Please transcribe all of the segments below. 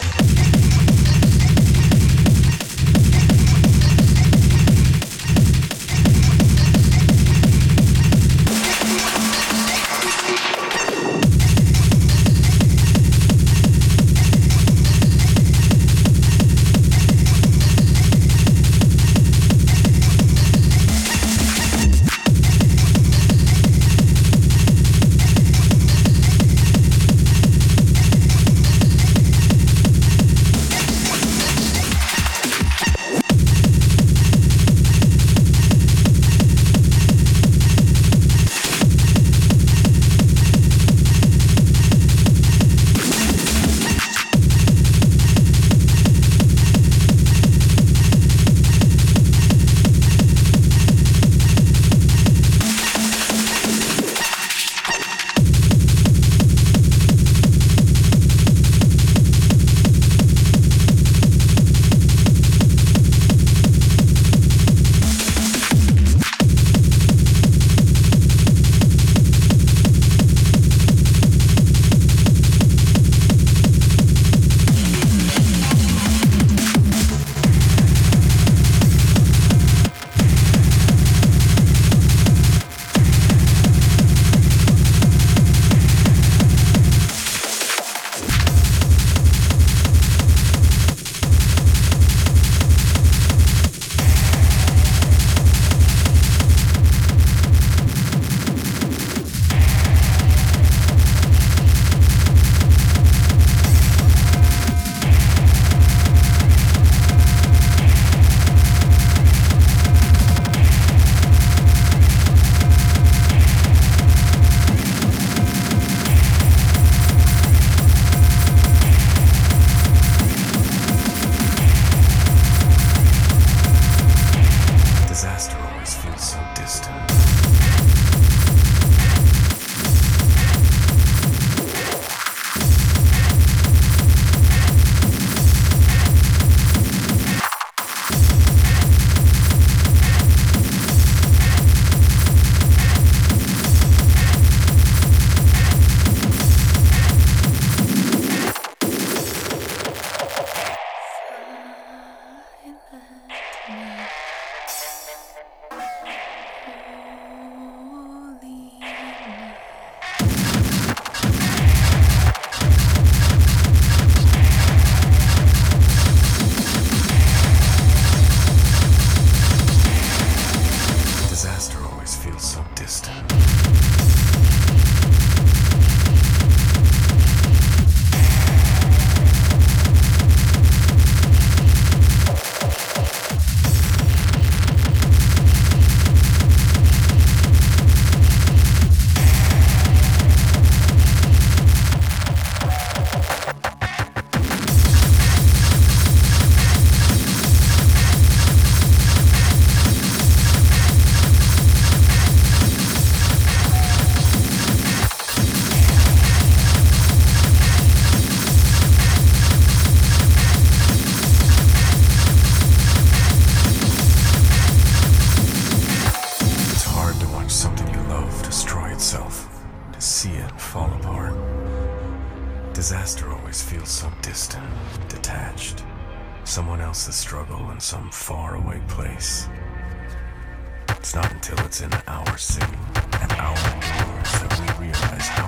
Yeah. someone else's struggle in some faraway place. It's not until it's in our city and our world that we realize how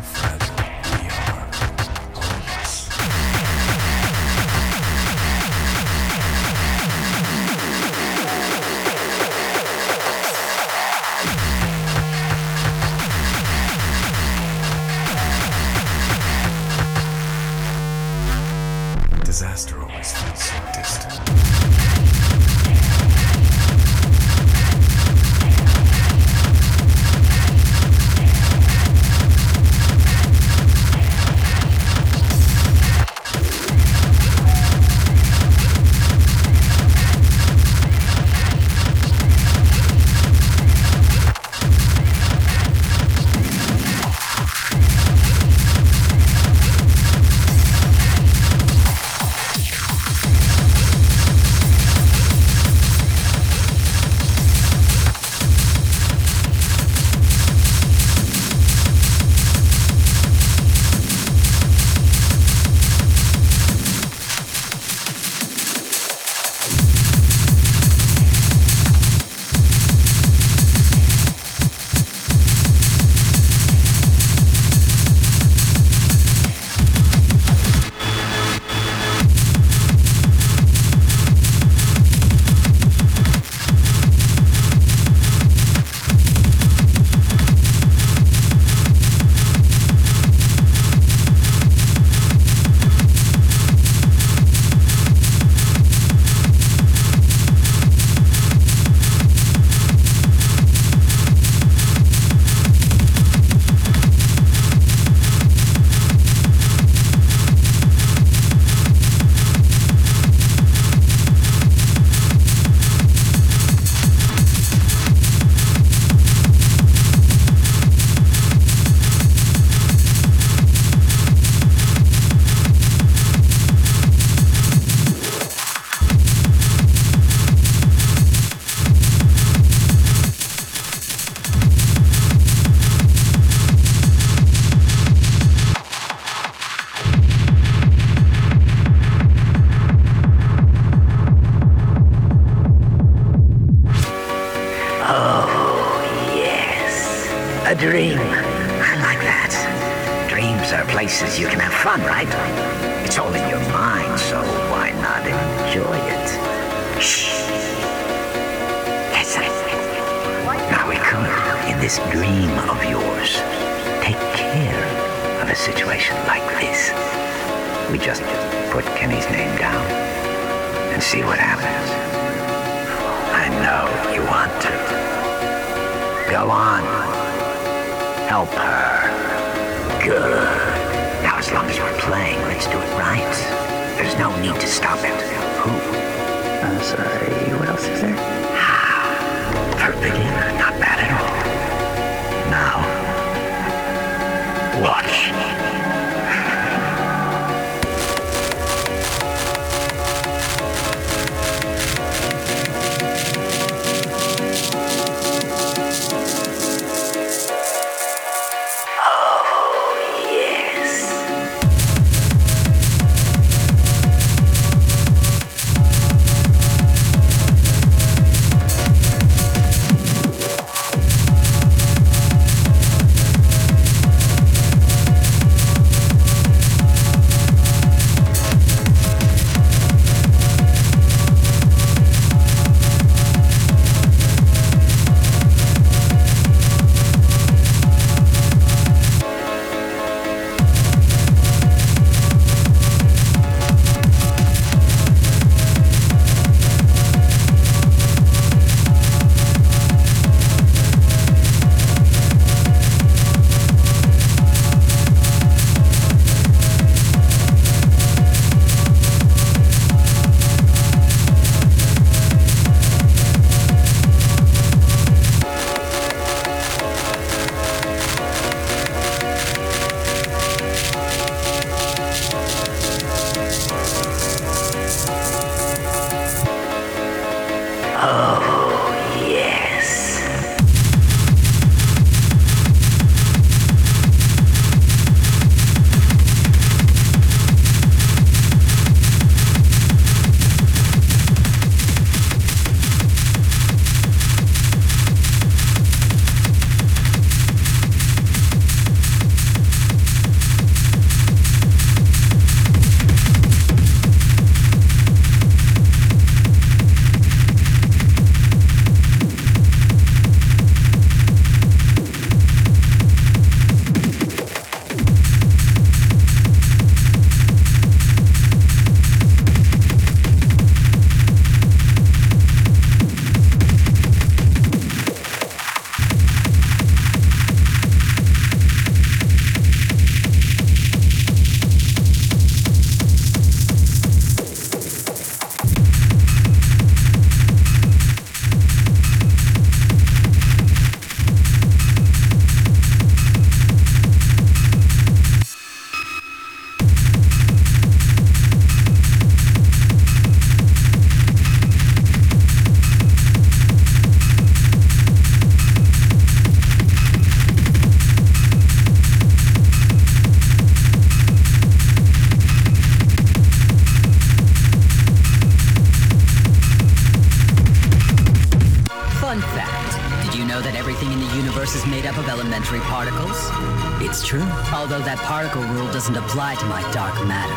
Although that particle rule doesn't apply to my dark matter.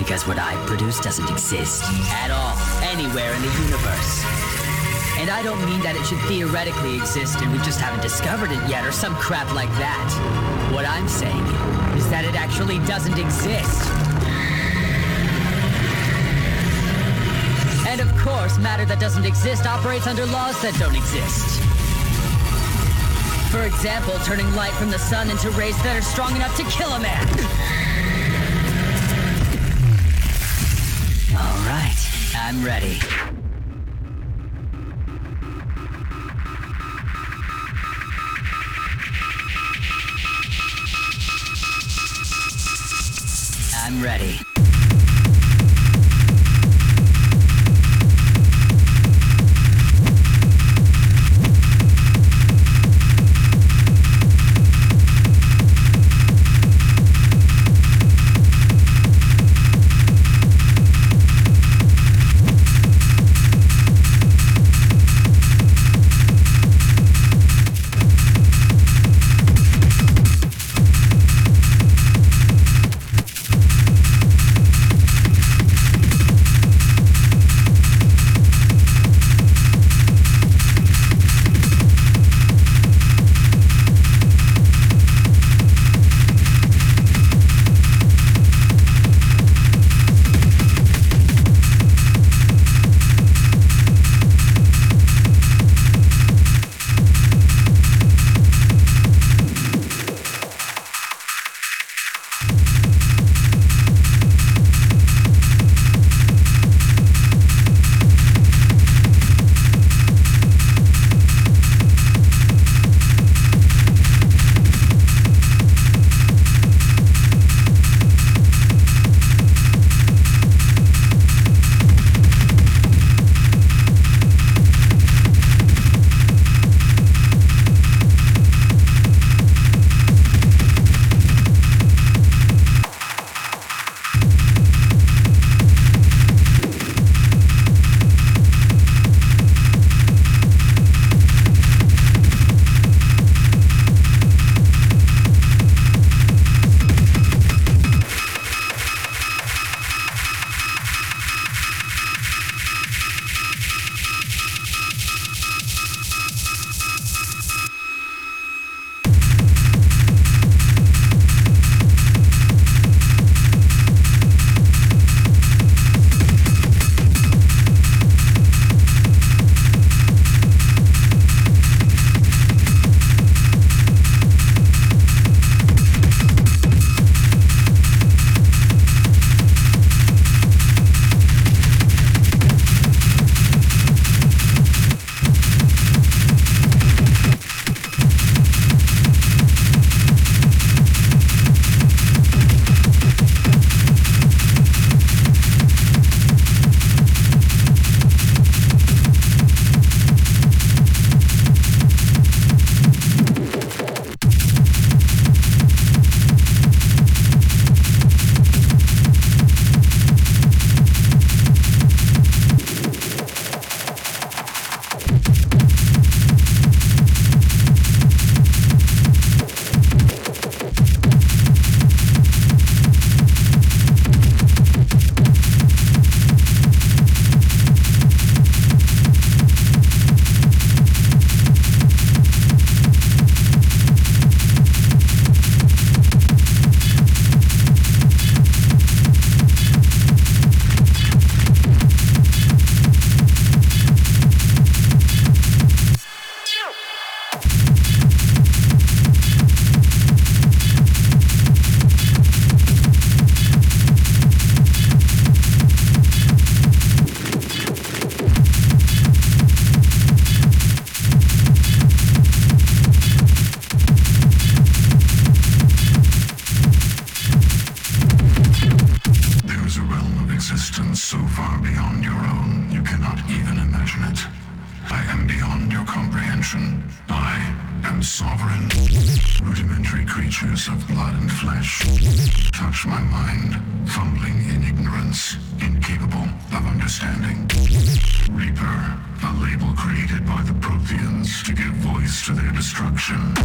Because what I produce doesn't exist at all, anywhere in the universe. And I don't mean that it should theoretically exist and we just haven't discovered it yet or some crap like that. What I'm saying is that it actually doesn't exist. And of course, matter that doesn't exist operates under laws that don't exist. For example, turning light from the sun into rays that are strong enough to kill a man. All right, I'm ready. I'm ready. To